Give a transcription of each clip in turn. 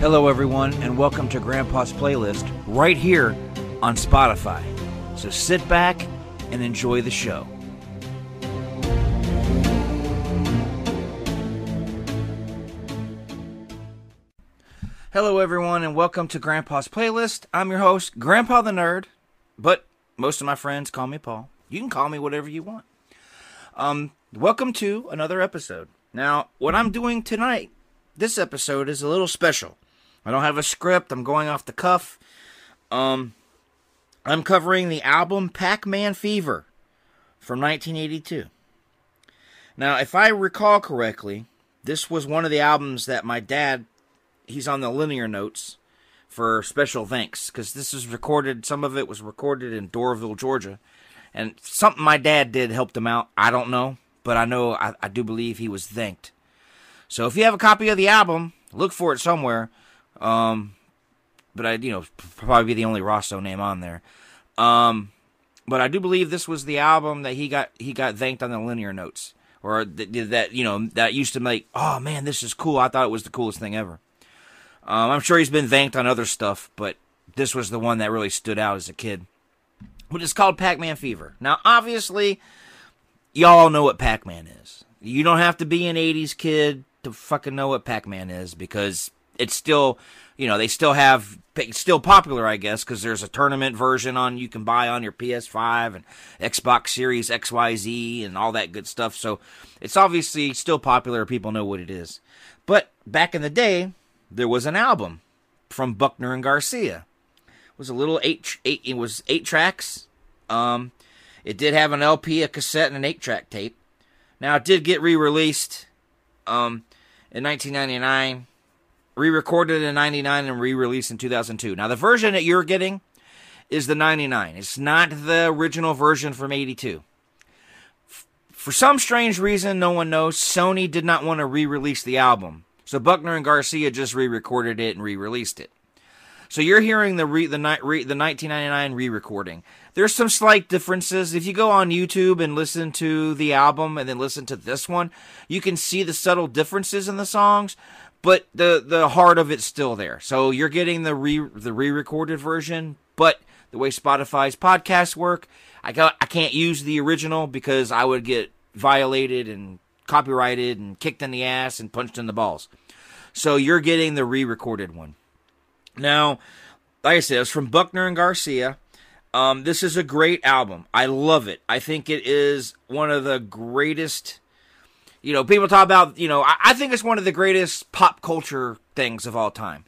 Hello, everyone, and welcome to Grandpa's Playlist right here on Spotify. So sit back and enjoy the show. Hello, everyone, and welcome to Grandpa's Playlist. I'm your host, Grandpa the Nerd, but most of my friends call me Paul. You can call me whatever you want. Um, welcome to another episode. Now, what I'm doing tonight, this episode is a little special. I don't have a script. I'm going off the cuff. Um, I'm covering the album Pac-Man Fever from 1982. Now, if I recall correctly, this was one of the albums that my dad, he's on the linear notes for special thanks because this was recorded. Some of it was recorded in Doraville, Georgia, and something my dad did helped him out. I don't know, but I know I, I do believe he was thanked. So if you have a copy of the album, look for it somewhere. Um, but I, you know, probably be the only Raso name on there. Um, but I do believe this was the album that he got he got thanked on the linear notes, or that, that you know that used to make. Oh man, this is cool. I thought it was the coolest thing ever. Um, I'm sure he's been thanked on other stuff, but this was the one that really stood out as a kid. But it's called Pac-Man Fever. Now, obviously, y'all know what Pac-Man is. You don't have to be an '80s kid to fucking know what Pac-Man is because it's still, you know, they still have still popular, I guess, because there's a tournament version on you can buy on your PS5 and Xbox Series XYZ and all that good stuff. So it's obviously still popular. People know what it is. But back in the day, there was an album from Buckner and Garcia. It was a little eight, eight it was eight tracks. Um, it did have an LP, a cassette, and an eight track tape. Now it did get re-released um, in 1999 re-recorded in 99 and re-released in 2002 now the version that you're getting is the 99 it's not the original version from 82 for some strange reason no one knows sony did not want to re-release the album. So buckner and garcia just re-recorded it and re-released it. So you're hearing the re, the, re, the 1999 re-recording. There's some slight differences. If you go on youtube and listen to the album and then listen to this one you can see the subtle differences in the songs but the the heart of it's still there. So you're getting the re the re-recorded version, but the way Spotify's podcasts work, I got I can't use the original because I would get violated and copyrighted and kicked in the ass and punched in the balls. So you're getting the re-recorded one. Now, like I said, it's from Buckner and Garcia. Um, this is a great album. I love it. I think it is one of the greatest you know, people talk about, you know, I, I, think it's one of the greatest pop culture things of all time.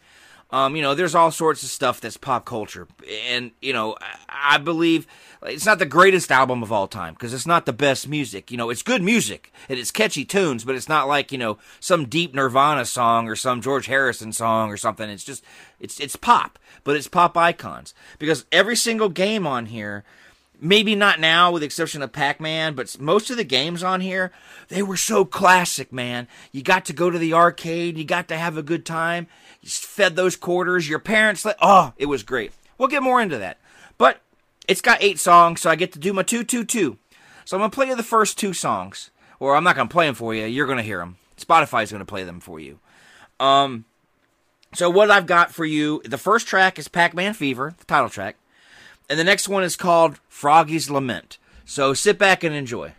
Um, you know, there's all sorts of stuff that's pop culture. And, you know, I, I believe it's not the greatest album of all time because it's not the best music. You know, it's good music and it's catchy tunes, but it's not like, you know, some deep Nirvana song or some George Harrison song or something. It's just, it's, it's pop, but it's pop icons because every single game on here maybe not now with the exception of Pac-Man, but most of the games on here, they were so classic, man. You got to go to the arcade, you got to have a good time. You fed those quarters, your parents let oh, it was great. We'll get more into that. But it's got 8 songs, so I get to do my 222. So I'm to play you the first two songs. Or I'm not to play them for you, you're to hear them. Spotify's to play them for you. Um so what I've got for you, the first track is Pac-Man Fever, the title track. And the next one is called Froggy's Lament. So sit back and enjoy.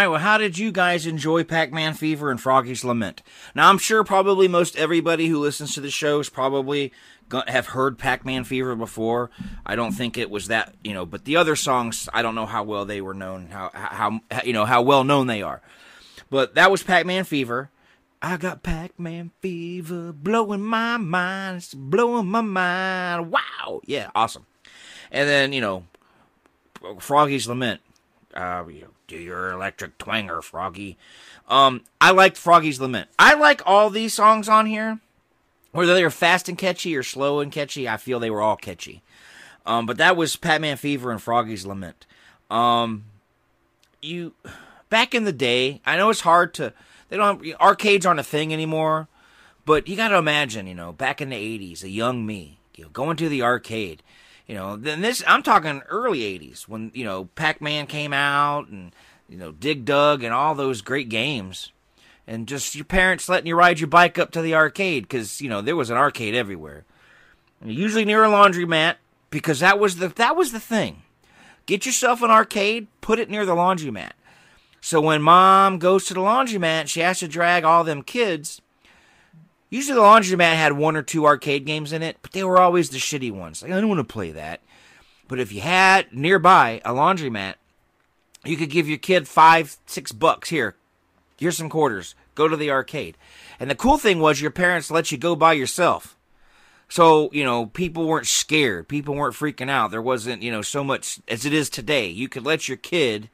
Right, well, how did you guys enjoy Pac Man Fever and Froggy's Lament? Now, I'm sure probably most everybody who listens to the shows probably go- have heard Pac Man Fever before. I don't think it was that, you know, but the other songs, I don't know how well they were known, how, how, how you know, how well known they are. But that was Pac Man Fever. I got Pac Man Fever blowing my mind, it's blowing my mind. Wow. Yeah, awesome. And then, you know, Froggy's Lament. Uh, you know, do your electric twanger, Froggy. Um, I liked Froggy's Lament. I like all these songs on here, whether they're fast and catchy or slow and catchy. I feel they were all catchy. Um, but that was Pac-Man Fever and Froggy's Lament. Um, you back in the day, I know it's hard to. They don't arcades aren't a thing anymore, but you got to imagine, you know, back in the '80s, a young me, you know, going to the arcade. You know, then this I'm talking early '80s when you know Pac-Man came out and you know Dig Dug and all those great games, and just your parents letting you ride your bike up to the arcade because you know there was an arcade everywhere, usually near a laundromat because that was the that was the thing. Get yourself an arcade, put it near the laundromat. So when mom goes to the laundromat, she has to drag all them kids. Usually the laundromat had one or two arcade games in it, but they were always the shitty ones. Like, I don't want to play that. But if you had nearby a laundromat, you could give your kid five, six bucks. Here, here's some quarters. Go to the arcade. And the cool thing was your parents let you go by yourself. So, you know, people weren't scared. People weren't freaking out. There wasn't, you know, so much as it is today. You could let your kid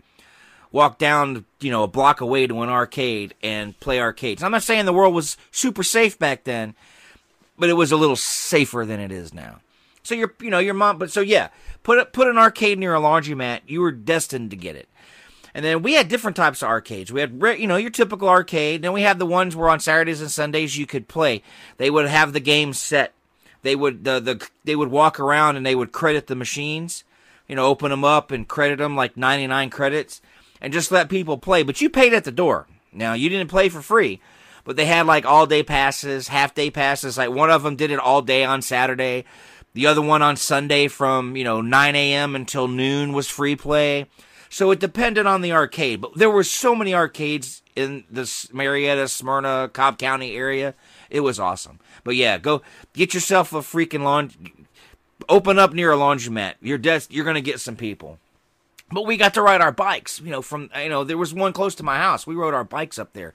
walk down, you know, a block away to an arcade and play arcades. I'm not saying the world was super safe back then, but it was a little safer than it is now. So your, you know, your mom, but so yeah, put it, put an arcade near a laundromat. You were destined to get it. And then we had different types of arcades. We had, you know, your typical arcade. Then we had the ones where on Saturdays and Sundays you could play. They would have the game set. They would the, the they would walk around and they would credit the machines. You know, open them up and credit them like 99 credits and just let people play. But you paid at the door. Now you didn't play for free, but they had like all day passes, half day passes. Like one of them did it all day on Saturday. The other one on Sunday from you know 9 a.m. until noon was free play. So it depended on the arcade. But there were so many arcades in the Marietta, Smyrna, Cobb County area. It was awesome. But yeah, go get yourself a freaking lawn. Open up near a laundromat. You're des- You're gonna get some people. But we got to ride our bikes, you know, from, you know, there was one close to my house. We rode our bikes up there.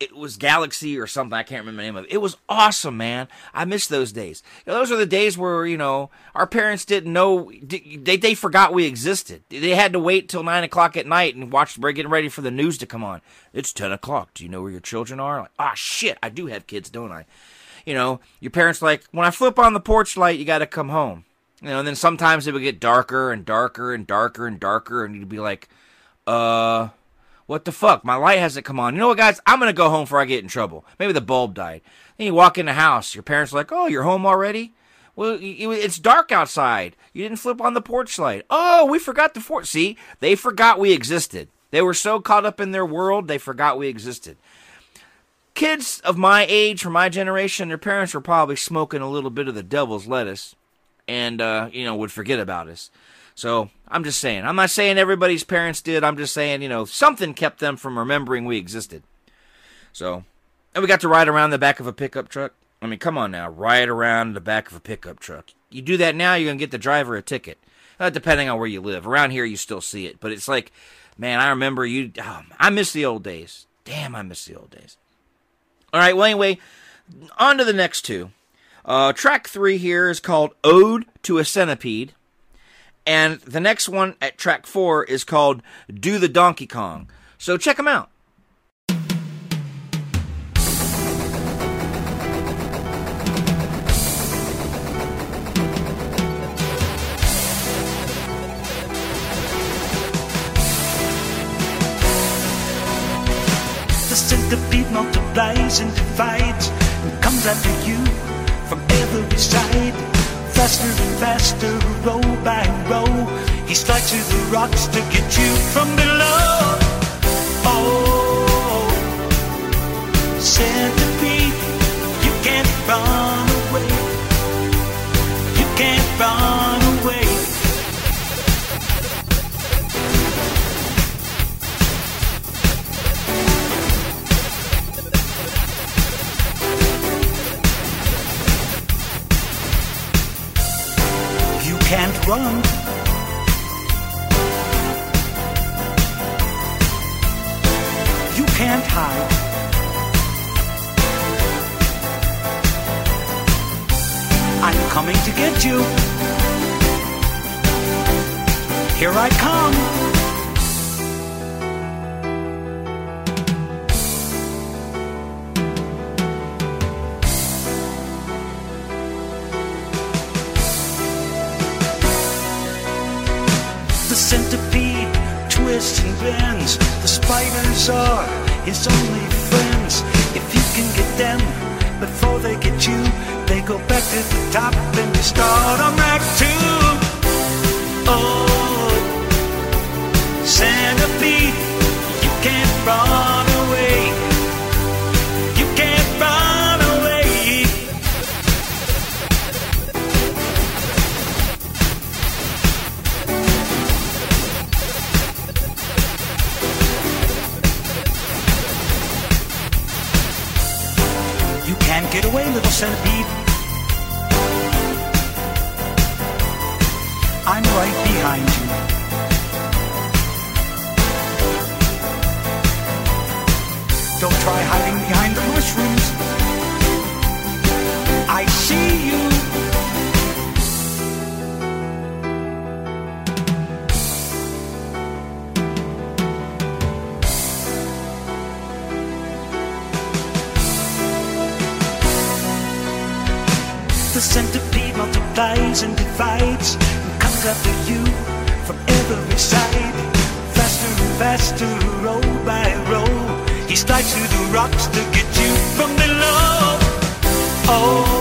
It was Galaxy or something. I can't remember the name of it. It was awesome, man. I miss those days. You know, those are the days where, you know, our parents didn't know, they, they forgot we existed. They had to wait till 9 o'clock at night and watch, we're getting ready for the news to come on. It's 10 o'clock. Do you know where your children are? Like, ah, shit, I do have kids, don't I? You know, your parents like, when I flip on the porch light, you got to come home. You know, and then sometimes it would get darker and darker and darker and darker, and you'd be like, uh, what the fuck? My light hasn't come on. You know what, guys? I'm gonna go home before I get in trouble. Maybe the bulb died. Then you walk in the house, your parents are like, oh, you're home already? Well, it's dark outside. You didn't flip on the porch light. Oh, we forgot the porch. See, they forgot we existed. They were so caught up in their world, they forgot we existed. Kids of my age, from my generation, their parents were probably smoking a little bit of the devil's lettuce and uh, you know would forget about us. So I'm just saying. I'm not saying everybody's parents did. I'm just saying you know something kept them from remembering we existed. So, and we got to ride around the back of a pickup truck. I mean, come on now, ride around the back of a pickup truck. You do that now, you're gonna get the driver a ticket. Uh, depending on where you live. Around here, you still see it, but it's like, man, I remember you. Oh, I miss the old days. Damn, I miss the old days. All right. Well, anyway, on to the next two. Uh, track three here is called Ode to a Centipede. And the next one at track four is called Do the Donkey Kong. So check them out. The centipede multiplies and divides and comes after you from every side. Faster and faster, row by row. He strikes at the rocks to get you from below. Oh, centipede, you can't run away. You can't run. Fast to row by row. He slides through the rocks to get you from below. Oh.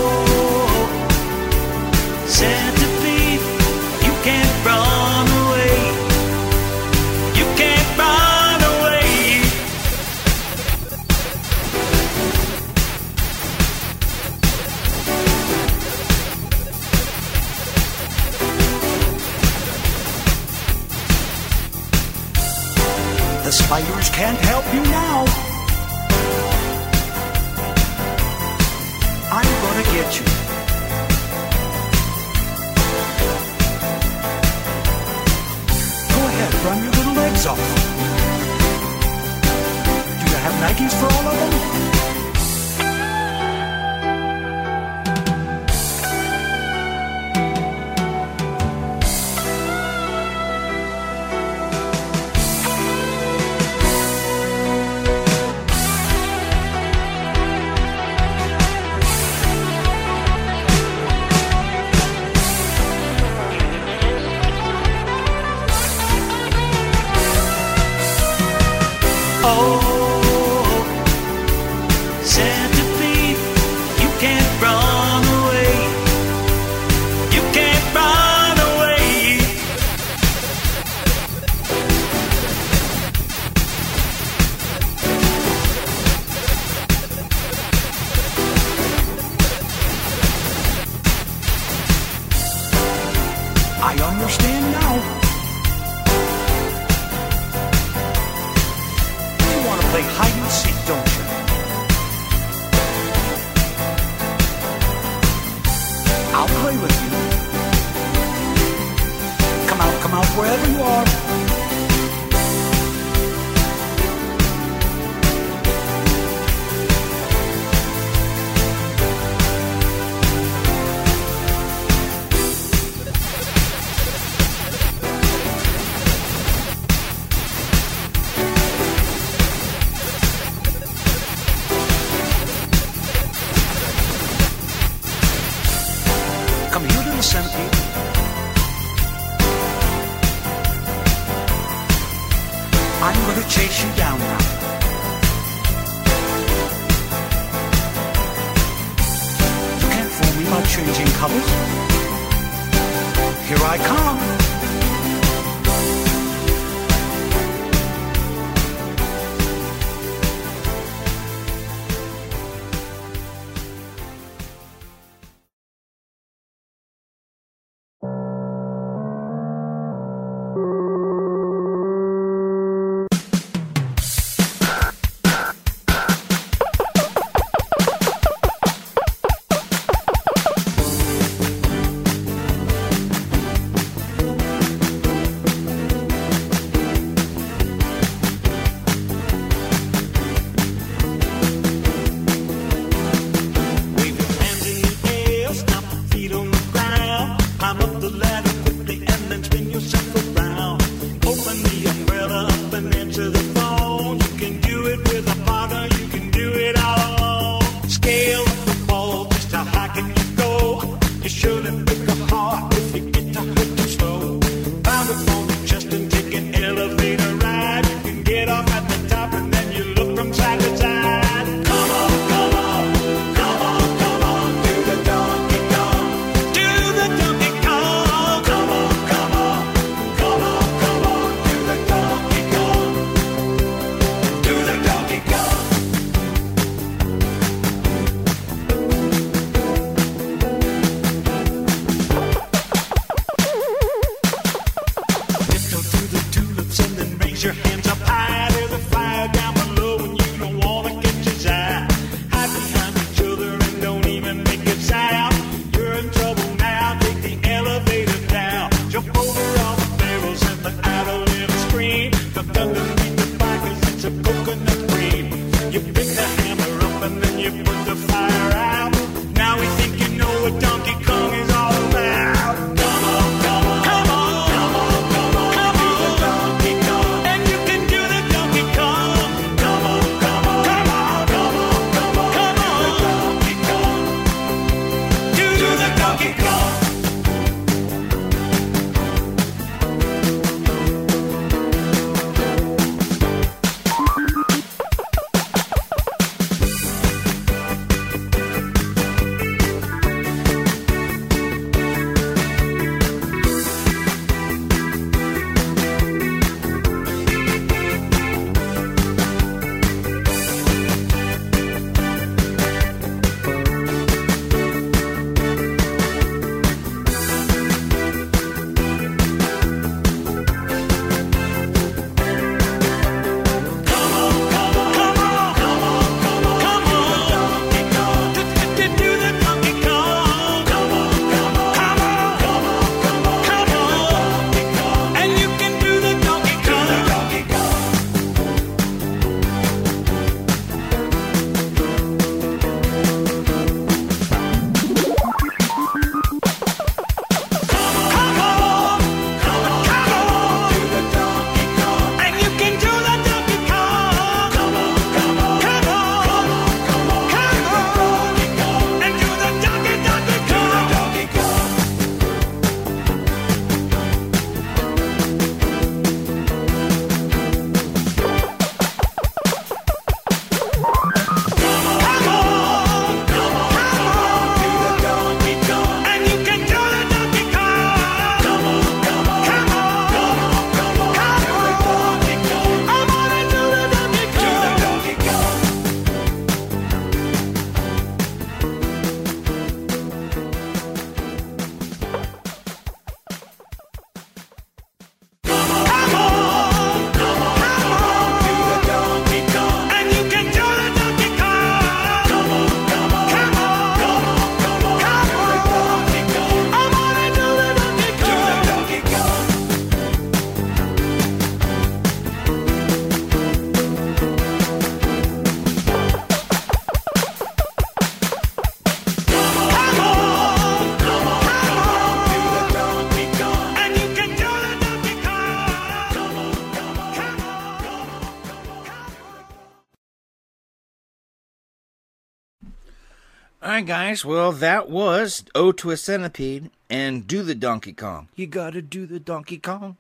Right guys. Well, that was "Ode to a Centipede and Do the Donkey Kong. You gotta do the Donkey Kong.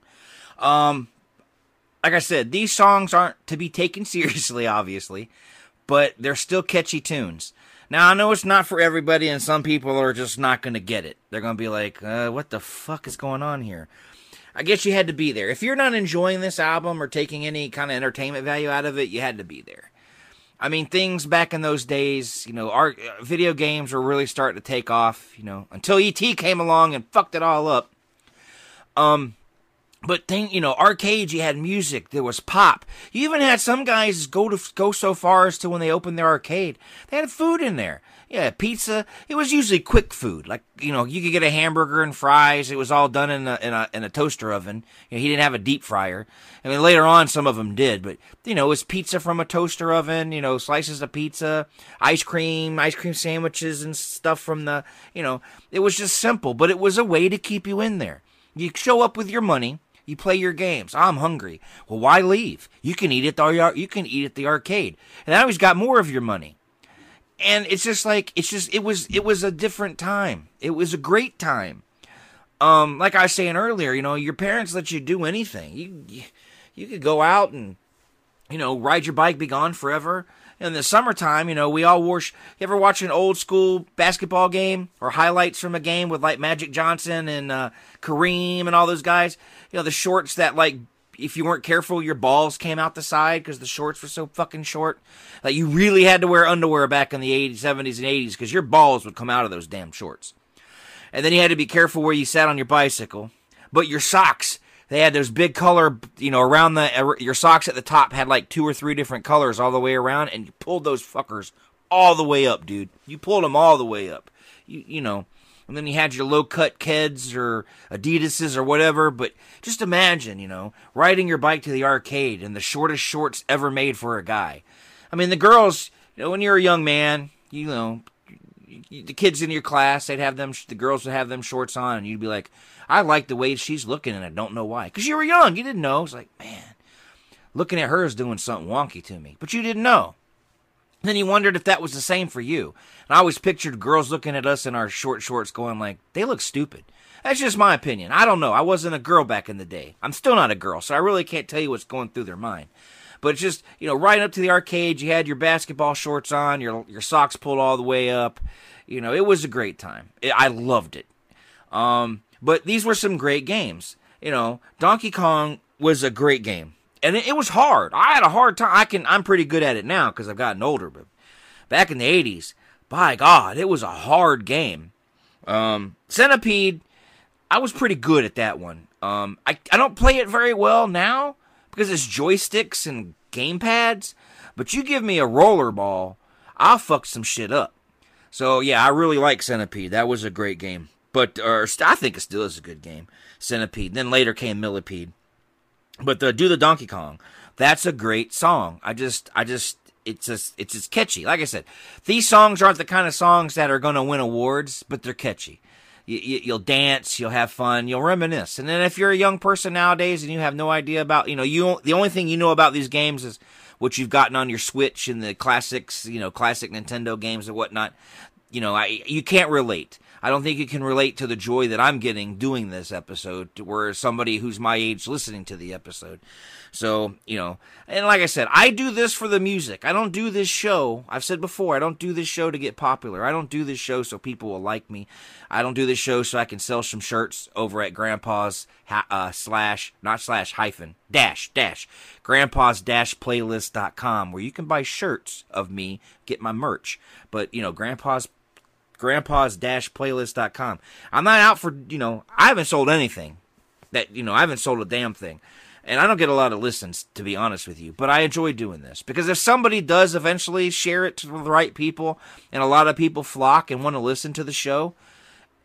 Um, like I said, these songs aren't to be taken seriously, obviously, but they're still catchy tunes. Now, I know it's not for everybody, and some people are just not gonna get it. They're gonna be like, uh, what the fuck is going on here? I guess you had to be there. If you're not enjoying this album or taking any kind of entertainment value out of it, you had to be there. I mean, things back in those days, you know, our uh, video games were really starting to take off, you know, until ET came along and fucked it all up. Um, but thing, you know, arcades, you had music, there was pop. You even had some guys go to go so far as to when they opened their arcade, they had food in there. Yeah, pizza. It was usually quick food, like you know, you could get a hamburger and fries. It was all done in a in a, in a toaster oven. You know, he didn't have a deep fryer. I mean, later on, some of them did, but you know, it was pizza from a toaster oven. You know, slices of pizza, ice cream, ice cream sandwiches, and stuff from the. You know, it was just simple, but it was a way to keep you in there. You show up with your money. You play your games. I'm hungry. Well, why leave? You can eat at the you can eat at the arcade, and I he's got more of your money. And it's just like it's just it was it was a different time. It was a great time. Um, like I was saying earlier, you know, your parents let you do anything. You you, you could go out and you know ride your bike, be gone forever. In the summertime, you know, we all wore. You ever watch an old school basketball game or highlights from a game with like Magic Johnson and uh, Kareem and all those guys? You know, the shorts that like if you weren't careful, your balls came out the side because the shorts were so fucking short. Like you really had to wear underwear back in the 80s, 70s, and 80s because your balls would come out of those damn shorts. And then you had to be careful where you sat on your bicycle. But your socks, they had those big color, you know, around the er, your socks at the top had like two or three different colors all the way around, and you pulled those fuckers all the way up, dude. You pulled them all the way up. You you know, and then you had your low cut Keds or Adidas's or whatever. But just imagine, you know, riding your bike to the arcade in the shortest shorts ever made for a guy. I mean, the girls, you know, when you're a young man, you know, the kids in your class, they'd have them, the girls would have them shorts on, and you'd be like, I like the way she's looking, and I don't know why. Because you were young, you didn't know. It's like, man, looking at her is doing something wonky to me. But you didn't know. Then you wondered if that was the same for you. And I always pictured girls looking at us in our short shorts going like, they look stupid. That's just my opinion. I don't know. I wasn't a girl back in the day. I'm still not a girl, so I really can't tell you what's going through their mind. But just, you know, riding up to the arcade, you had your basketball shorts on, your your socks pulled all the way up. You know, it was a great time. I loved it. Um, but these were some great games. You know, Donkey Kong was a great game and it, it, was hard. I had a hard time. I can I'm pretty good at it now because I've gotten older. But back in the '80s, by God, it was a hard game. Um, Centipede, I was pretty good at that one. Um, I I don't play it very well now because it's joysticks and game pads. But you give me a rollerball, I'll fuck some shit up. So yeah, I really like Centipede. That was a great game. But or I think it still is a good game. Centipede. Then later came Millipede. But the do the Donkey Kong, that's a great song. I just, I just, it's just, it's just catchy. Like I said, these songs aren't the kind of songs that are going to win awards, but they're catchy. You, you, will dance, you'll have fun, you'll reminisce. And then if you're a young person nowadays and you have no idea about, you know, you the only thing you know about these games is what you've gotten on your Switch and the classics, you know, classic Nintendo games and whatnot. You know, I you can't relate. I don't think you can relate to the joy that I'm getting doing this episode, where somebody who's my age listening to the episode. So, you know, and like I said, I do this for the music. I don't do this show. I've said before, I don't do this show to get popular. I don't do this show so people will like me. I don't do this show so I can sell some shirts over at Grandpa's uh, slash, not slash, hyphen, dash, dash, grandpa's dash playlist.com, where you can buy shirts of me, get my merch. But, you know, Grandpa's grandpa's playlist.com. I'm not out for, you know, I haven't sold anything. That, you know, I haven't sold a damn thing. And I don't get a lot of listens, to be honest with you. But I enjoy doing this. Because if somebody does eventually share it to the right people, and a lot of people flock and want to listen to the show,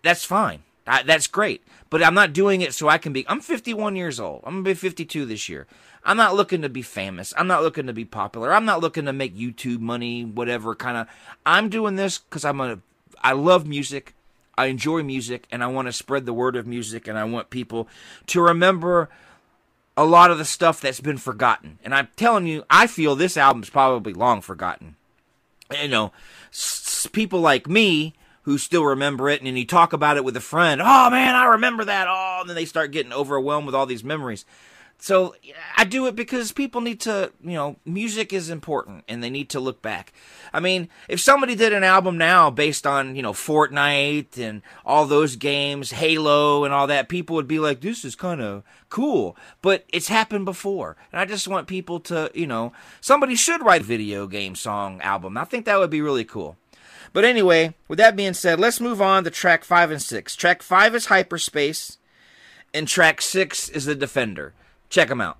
that's fine. I, that's great. But I'm not doing it so I can be. I'm 51 years old. I'm going to be 52 this year. I'm not looking to be famous. I'm not looking to be popular. I'm not looking to make YouTube money, whatever kind of. I'm doing this because I'm a I love music. I enjoy music and I want to spread the word of music and I want people to remember a lot of the stuff that's been forgotten. And I'm telling you, I feel this album's probably long forgotten. You know, s- people like me who still remember it and then you talk about it with a friend, "Oh man, I remember that." Oh, and then they start getting overwhelmed with all these memories. So I do it because people need to, you know, music is important and they need to look back. I mean, if somebody did an album now based on, you know, Fortnite and all those games, Halo and all that, people would be like, this is kind of cool. But it's happened before. And I just want people to, you know, somebody should write a video game song album. I think that would be really cool. But anyway, with that being said, let's move on to track five and six. Track five is Hyperspace and track six is The Defender. Check them out.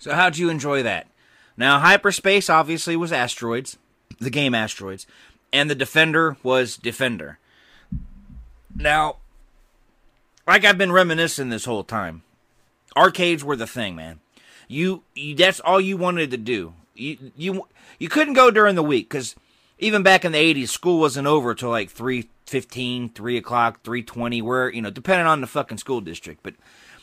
So how'd you enjoy that? Now, hyperspace obviously was asteroids, the game asteroids, and the defender was defender. Now, like I've been reminiscing this whole time, arcades were the thing, man. You, you that's all you wanted to do. You you you couldn't go during the week because even back in the '80s, school wasn't over till like three fifteen, three o'clock, three twenty. Where you know, depending on the fucking school district, but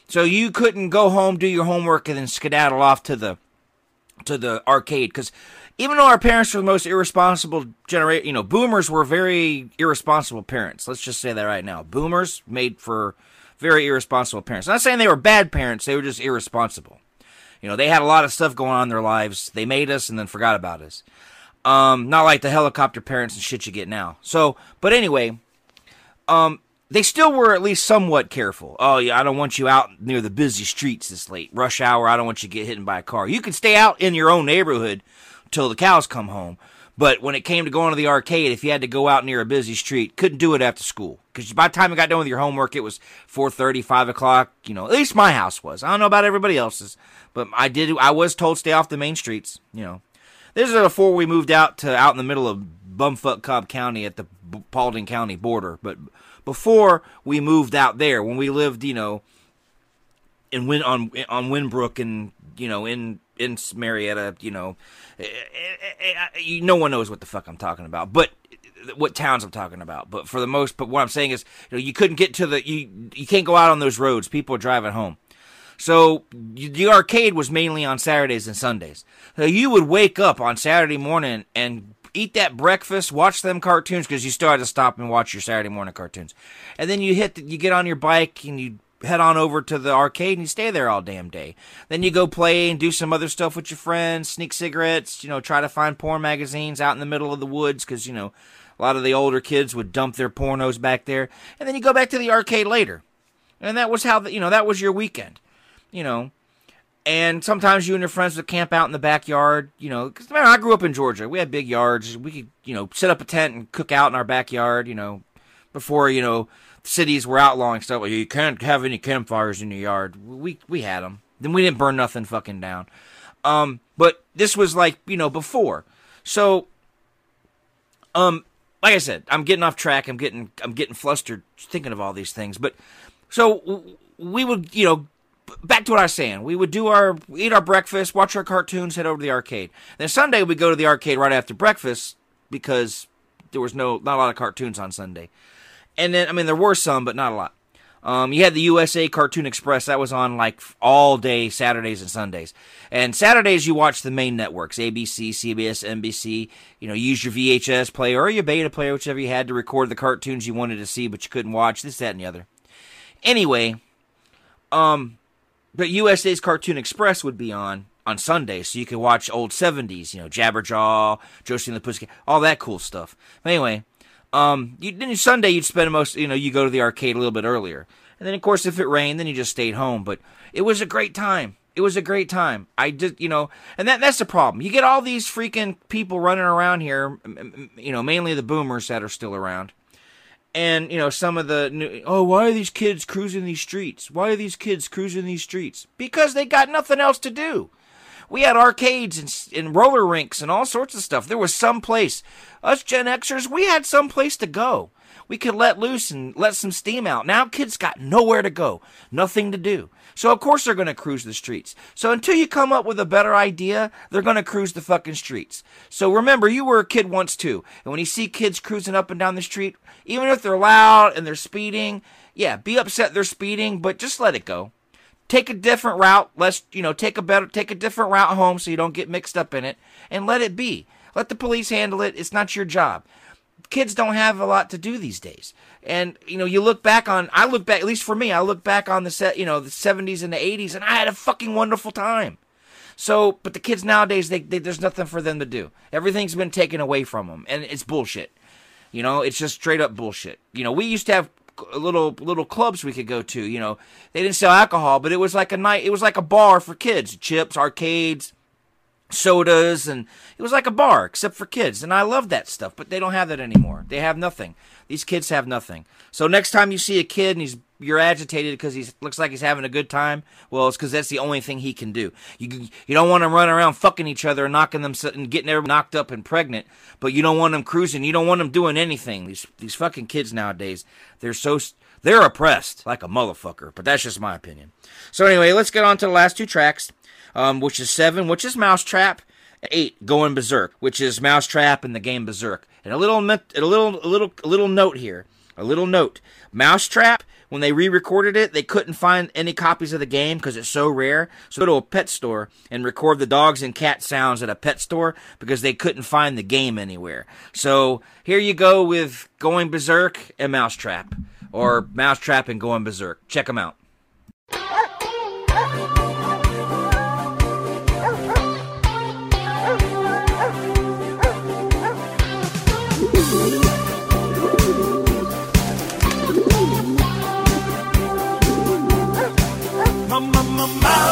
so you couldn't go home, do your homework, and then skedaddle off to the to the arcade because even though our parents were the most irresponsible generate, you know, boomers were very irresponsible parents. Let's just say that right now. Boomers made for very irresponsible parents. I'm not saying they were bad parents; they were just irresponsible. You know, they had a lot of stuff going on in their lives. They made us and then forgot about us. Um, not like the helicopter parents and shit you get now. So, but anyway, um, they still were at least somewhat careful. Oh yeah, I don't want you out near the busy streets this late, rush hour. I don't want you to get hit by a car. You can stay out in your own neighborhood till the cows come home. But when it came to going to the arcade, if you had to go out near a busy street, couldn't do it after school because by the time you got done with your homework, it was four thirty, five o'clock. You know, at least my house was. I don't know about everybody else's, but I did. I was told stay off the main streets. You know, this is before we moved out to out in the middle of bumfuck Cobb County at the Paulding County border. But before we moved out there, when we lived, you know, in Win on on Winbrook and you know in in Marietta, you know, eh, eh, eh, no one knows what the fuck I'm talking about, but what towns I'm talking about. But for the most, but what I'm saying is, you know, you couldn't get to the you you can't go out on those roads. People are driving home. So the arcade was mainly on Saturdays and Sundays. So you would wake up on Saturday morning and eat that breakfast, watch them cartoons because you still had to stop and watch your Saturday morning cartoons, and then you hit the, you get on your bike and you head on over to the arcade and you stay there all damn day. Then you go play and do some other stuff with your friends, sneak cigarettes, you know, try to find porn magazines out in the middle of the woods because you know a lot of the older kids would dump their pornos back there, and then you go back to the arcade later. and that was how the, you know that was your weekend, you know. And sometimes you and your friends would camp out in the backyard, you know. Because I grew up in Georgia, we had big yards. We could, you know, set up a tent and cook out in our backyard, you know, before you know cities were outlawing stuff. You can't have any campfires in your yard. We we had them. Then we didn't burn nothing fucking down. Um, but this was like you know before. So, um, like I said, I'm getting off track. I'm getting I'm getting flustered thinking of all these things. But so we would you know back to what I was saying. We would do our eat our breakfast, watch our cartoons, head over to the arcade. Then Sunday we'd go to the arcade right after breakfast because there was no not a lot of cartoons on Sunday. And then I mean there were some, but not a lot. Um, you had the USA Cartoon Express that was on like all day Saturdays and Sundays. And Saturdays you watch the main networks: ABC, CBS, NBC. You know, use your VHS player or your Beta player, whichever you had to record the cartoons you wanted to see but you couldn't watch. This, that, and the other. Anyway, um, but USA's Cartoon Express would be on on Sunday, so you could watch old '70s, you know, Jabberjaw, Josie and the Pussycat, all that cool stuff. But anyway, um, you, then Sunday you'd spend most, you know, you go to the arcade a little bit earlier, and then of course if it rained, then you just stayed home. But it was a great time. It was a great time. I just, you know, and that that's the problem. You get all these freaking people running around here, you know, mainly the boomers that are still around and you know some of the new, oh why are these kids cruising these streets? Why are these kids cruising these streets? Because they got nothing else to do. We had arcades and, and roller rinks and all sorts of stuff. There was some place us gen xers we had some place to go we could let loose and let some steam out now kids got nowhere to go nothing to do so of course they're going to cruise the streets. So until you come up with a better idea, they're going to cruise the fucking streets. So remember, you were a kid once too. And when you see kids cruising up and down the street, even if they're loud and they're speeding, yeah, be upset they're speeding, but just let it go. Take a different route. Let's, you know, take a better, take a different route home so you don't get mixed up in it and let it be. Let the police handle it. It's not your job kids don't have a lot to do these days. And you know, you look back on I look back at least for me, I look back on the set, you know, the 70s and the 80s and I had a fucking wonderful time. So, but the kids nowadays they, they there's nothing for them to do. Everything's been taken away from them and it's bullshit. You know, it's just straight up bullshit. You know, we used to have little little clubs we could go to, you know. They didn't sell alcohol, but it was like a night it was like a bar for kids, chips, arcades, sodas and it was like a bar except for kids and i love that stuff but they don't have that anymore. They have nothing. These kids have nothing. So next time you see a kid and he's you're agitated because he looks like he's having a good time well it's because that's the only thing he can do. You you don't want him running around fucking each other and knocking them and getting everybody knocked up and pregnant but you don't want them cruising. You don't want them doing anything. These these fucking kids nowadays they're so they're oppressed like a motherfucker but that's just my opinion. So anyway let's get on to the last two tracks um, which is seven, which is Mousetrap. Eight, Going Berserk, which is Mousetrap and the game Berserk. And a little, a little, a little, a little note here. A little note. Mousetrap, when they re-recorded it, they couldn't find any copies of the game because it's so rare. So go to a pet store and record the dogs and cat sounds at a pet store because they couldn't find the game anywhere. So here you go with Going Berserk and Mousetrap, or Mousetrap and Going Berserk. Check them out.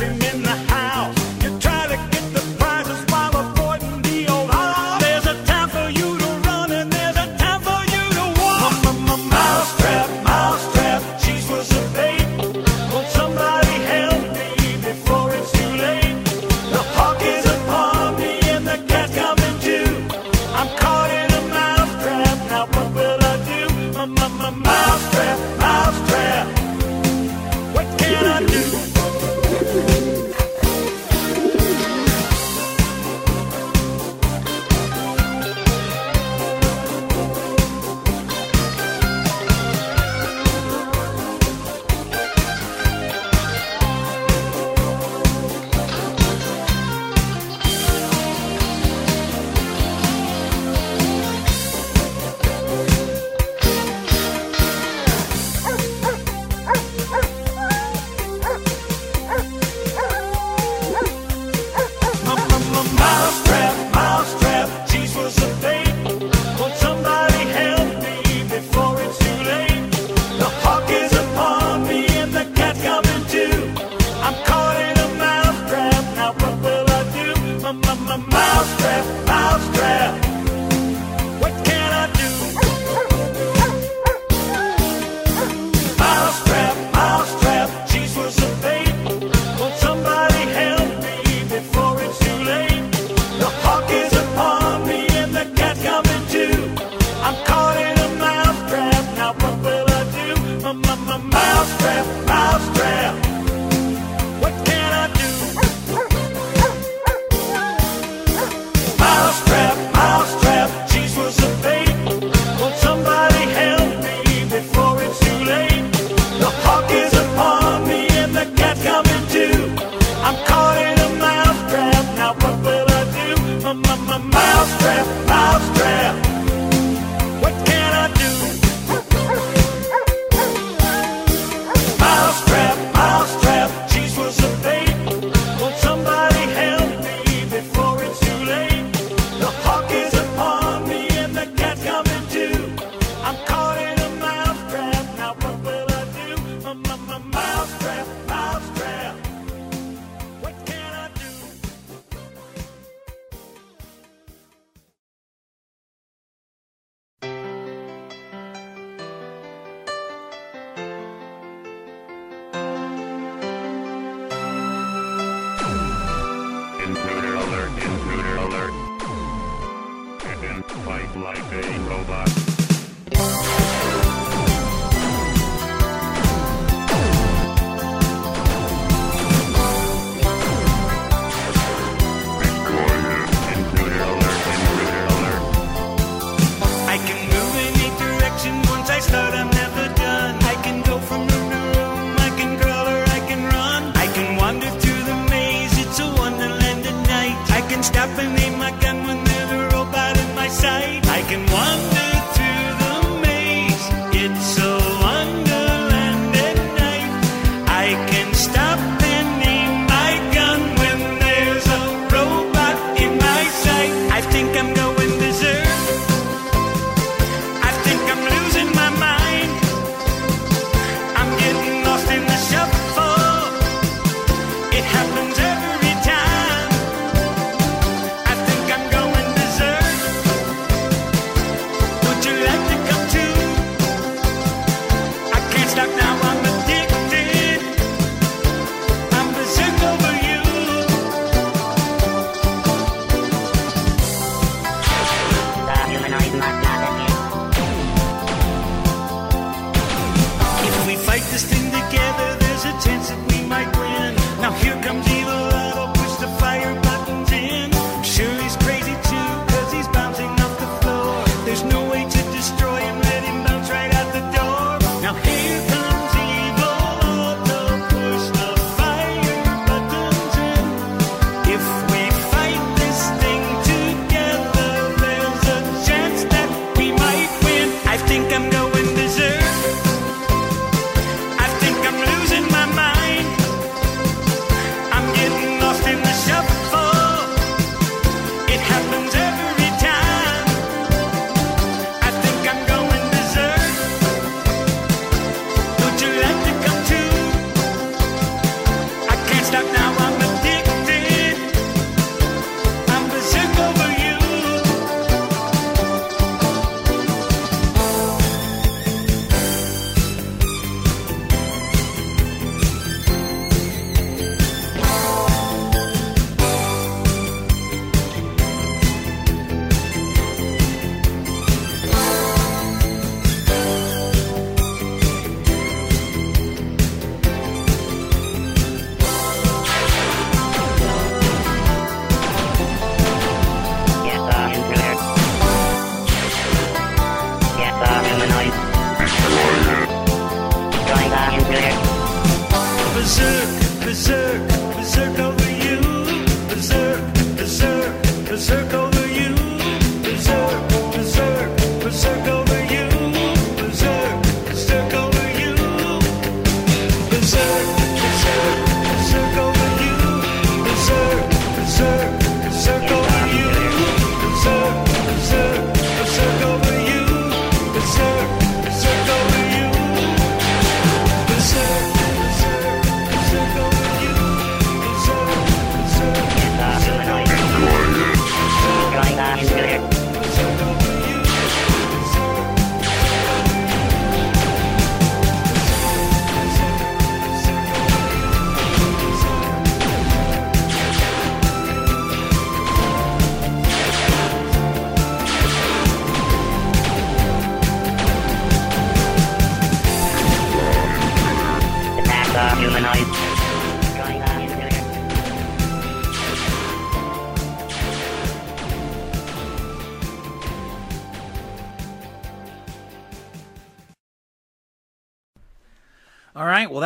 traps in the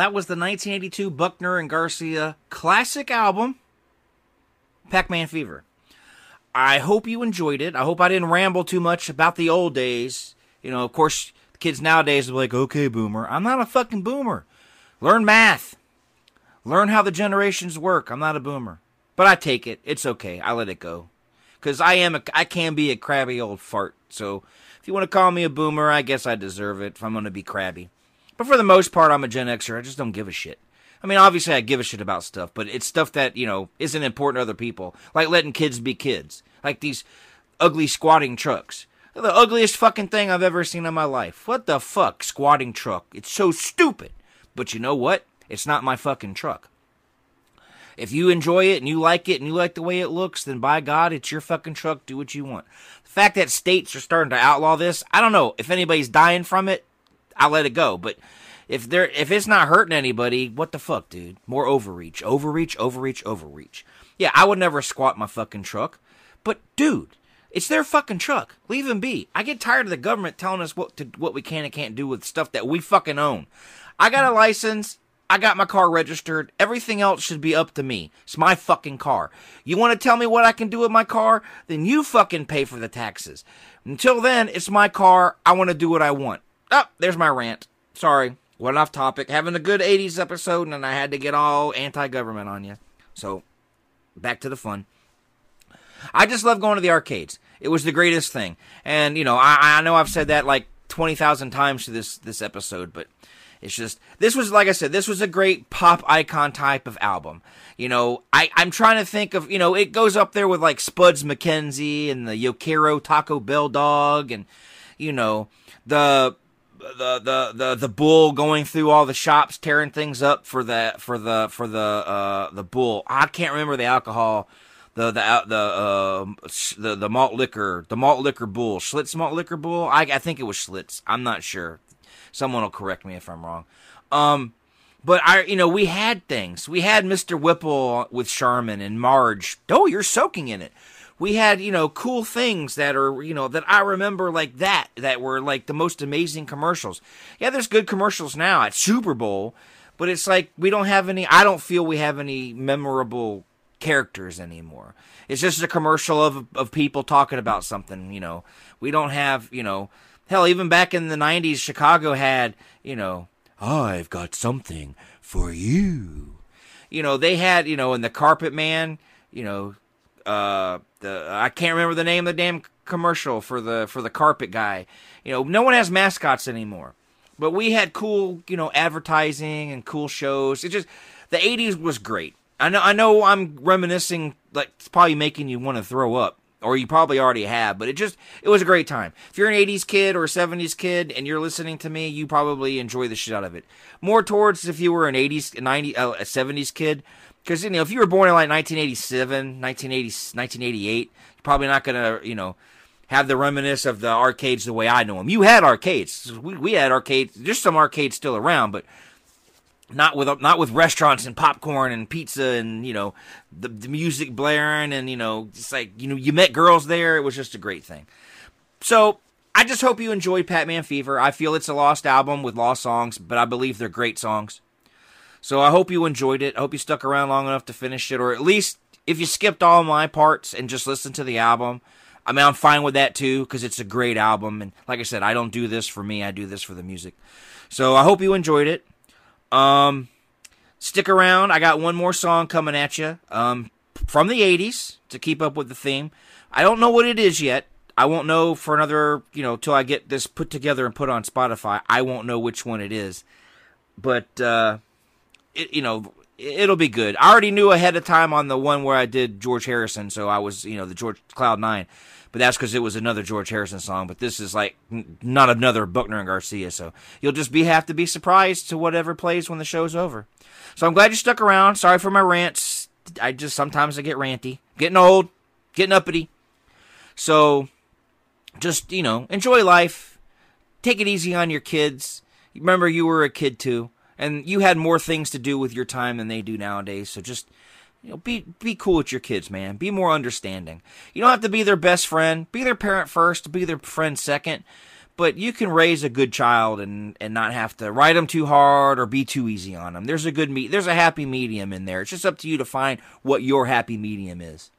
that was the 1982 Buckner and Garcia classic album, Pac Man Fever. I hope you enjoyed it. I hope I didn't ramble too much about the old days. You know, of course, kids nowadays are like, okay, boomer. I'm not a fucking boomer. Learn math. Learn how the generations work. I'm not a boomer. But I take it. It's okay. I let it go. Because I am a, I can be a crabby old fart. So if you want to call me a boomer, I guess I deserve it if I'm going to be crabby. But for the most part, I'm a Gen Xer. I just don't give a shit. I mean, obviously, I give a shit about stuff, but it's stuff that, you know, isn't important to other people. Like letting kids be kids. Like these ugly squatting trucks. They're the ugliest fucking thing I've ever seen in my life. What the fuck? Squatting truck. It's so stupid. But you know what? It's not my fucking truck. If you enjoy it and you like it and you like the way it looks, then by God, it's your fucking truck. Do what you want. The fact that states are starting to outlaw this, I don't know if anybody's dying from it. I'll let it go. But if they're if it's not hurting anybody, what the fuck, dude? More overreach, overreach, overreach, overreach. Yeah, I would never squat my fucking truck, but dude, it's their fucking truck. Leave them be. I get tired of the government telling us what to what we can and can't do with stuff that we fucking own. I got a license. I got my car registered. Everything else should be up to me. It's my fucking car. You want to tell me what I can do with my car? Then you fucking pay for the taxes. Until then, it's my car. I want to do what I want. Oh, there's my rant. Sorry. Went off topic. Having a good 80s episode, and I had to get all anti government on you. So, back to the fun. I just love going to the arcades. It was the greatest thing. And, you know, I, I know I've said that like 20,000 times to this, this episode, but it's just, this was, like I said, this was a great pop icon type of album. You know, I, I'm trying to think of, you know, it goes up there with like Spuds MacKenzie and the Yo Quiero Taco Bell Dog and, you know, the, the the the the bull going through all the shops tearing things up for the for the for the uh the bull. I can't remember the alcohol, the the out the uh the the malt liquor the malt liquor bull Schlitz malt liquor bull. I I think it was Schlitz. I'm not sure. Someone will correct me if I'm wrong. Um, but I you know we had things. We had Mr. Whipple with Charmin and Marge. Oh, you're soaking in it we had you know cool things that are you know that I remember like that that were like the most amazing commercials. Yeah, there's good commercials now at Super Bowl, but it's like we don't have any. I don't feel we have any memorable characters anymore. It's just a commercial of of people talking about something. You know, we don't have you know. Hell, even back in the '90s, Chicago had you know, I've got something for you. You know, they had you know, in the Carpet Man, you know, uh the I can't remember the name of the damn commercial for the for the carpet guy. You know, no one has mascots anymore. But we had cool, you know, advertising and cool shows. It just the 80s was great. I know I know I'm reminiscing like it's probably making you want to throw up or you probably already have, but it just it was a great time. If you're an 80s kid or a 70s kid and you're listening to me, you probably enjoy the shit out of it. More towards if you were an 80s 90 uh, a 70s kid because you know if you were born in like 1987 1980 1988 you're probably not gonna you know have the reminisce of the arcades the way i know them you had arcades. We, we had arcades. There's some arcades still around but not with not with restaurants and popcorn and pizza and you know the, the music blaring and you know it's like you know you met girls there. It was just a great thing. So i just hope you enjoyed Pac-Man Fever. I feel it's a lost album with lost songs but i believe they're great songs so I hope you enjoyed it. I hope you stuck around long enough to finish it, or at least if you skipped all my parts and just listened to the album. I mean, I'm fine with that too because it's a great album. And like I said, I don't do this for me. I do this for the music. So I hope you enjoyed it. Um, stick around. I got one more song coming at you. Um, from the '80s to keep up with the theme. I don't know what it is yet. I won't know for another, you know, till I get this put together and put on Spotify. I won't know which one it is. But uh, it, you know, it'll be good. I already knew ahead of time on the one where I did George Harrison, so I was, you know, the George Cloud Nine, but that's because it was another George Harrison song. But this is like not another Buckner and Garcia, so you'll just be have to be surprised to whatever plays when the show's over. So I'm glad you stuck around. Sorry for my rants. I just sometimes I get ranty, getting old, getting uppity. So just you know, enjoy life. Take it easy on your kids. Remember, you were a kid too and you had more things to do with your time than they do nowadays. So just you know, be be cool with your kids, man. Be more understanding. You don't have to be their best friend. Be their parent first. Be their friend second. But you can raise a good child and and not have to write them too hard or be too easy on them. There's a good me. There's a happy medium in there. It's just up to you to find what your happy medium is.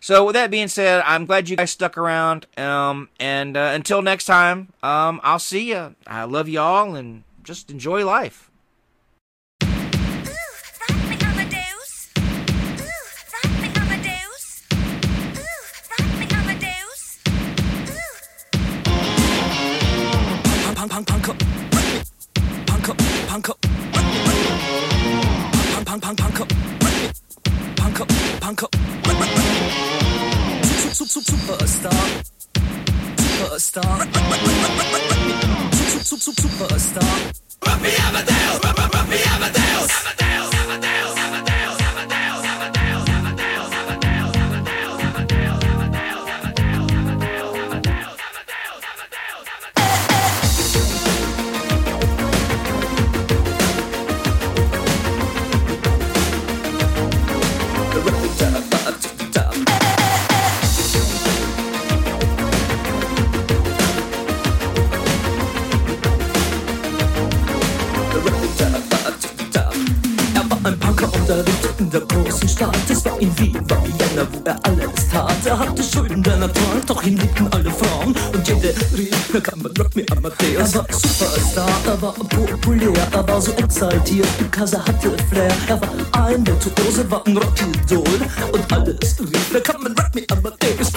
So with that being said, I'm glad you guys stuck around. Um, and uh, until next time, um, I'll see you. I love y'all and just enjoy life. Punk punk punk up punk up punk. Up punk punk punk. Punk up punk. Up punk up Sup- sup- sup- superstar. Superstar Sup- sup- sup- da lebte in der großen Stadt. Es war in Wien, war Vienna, wo er alles tat. Er hatte Schulden, der Natur, doch ihn liebten alle Frauen. Und jede rief, na kann man Rock me Amadeus. Er war Superstar, er war populär, er war so exaltiert, because er hatte Flair. Er war ein Virtuose, war ein Rockidol. Und alles rief, na kann man Rock me Amadeus.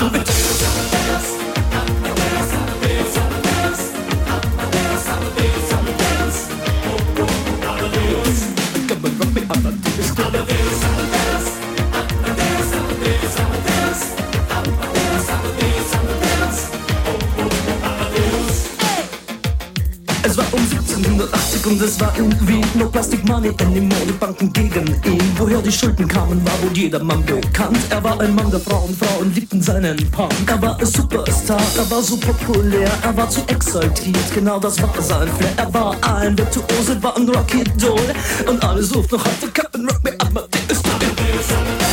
Und es war Wien No Plastic Money in die Modebanken gegen ihn. Woher die Schulden kamen, war wohl jedermann bekannt. Er war ein Mann der Frauen, Frauen liebten seinen Punk. Er war ein Superstar, er war so populär Er war zu exaltiert, genau das war sein Flair. Er war ein Virtuose, war ein Rocky Doll. Und alle suchten noch heute Captain Rock me Amadeus Come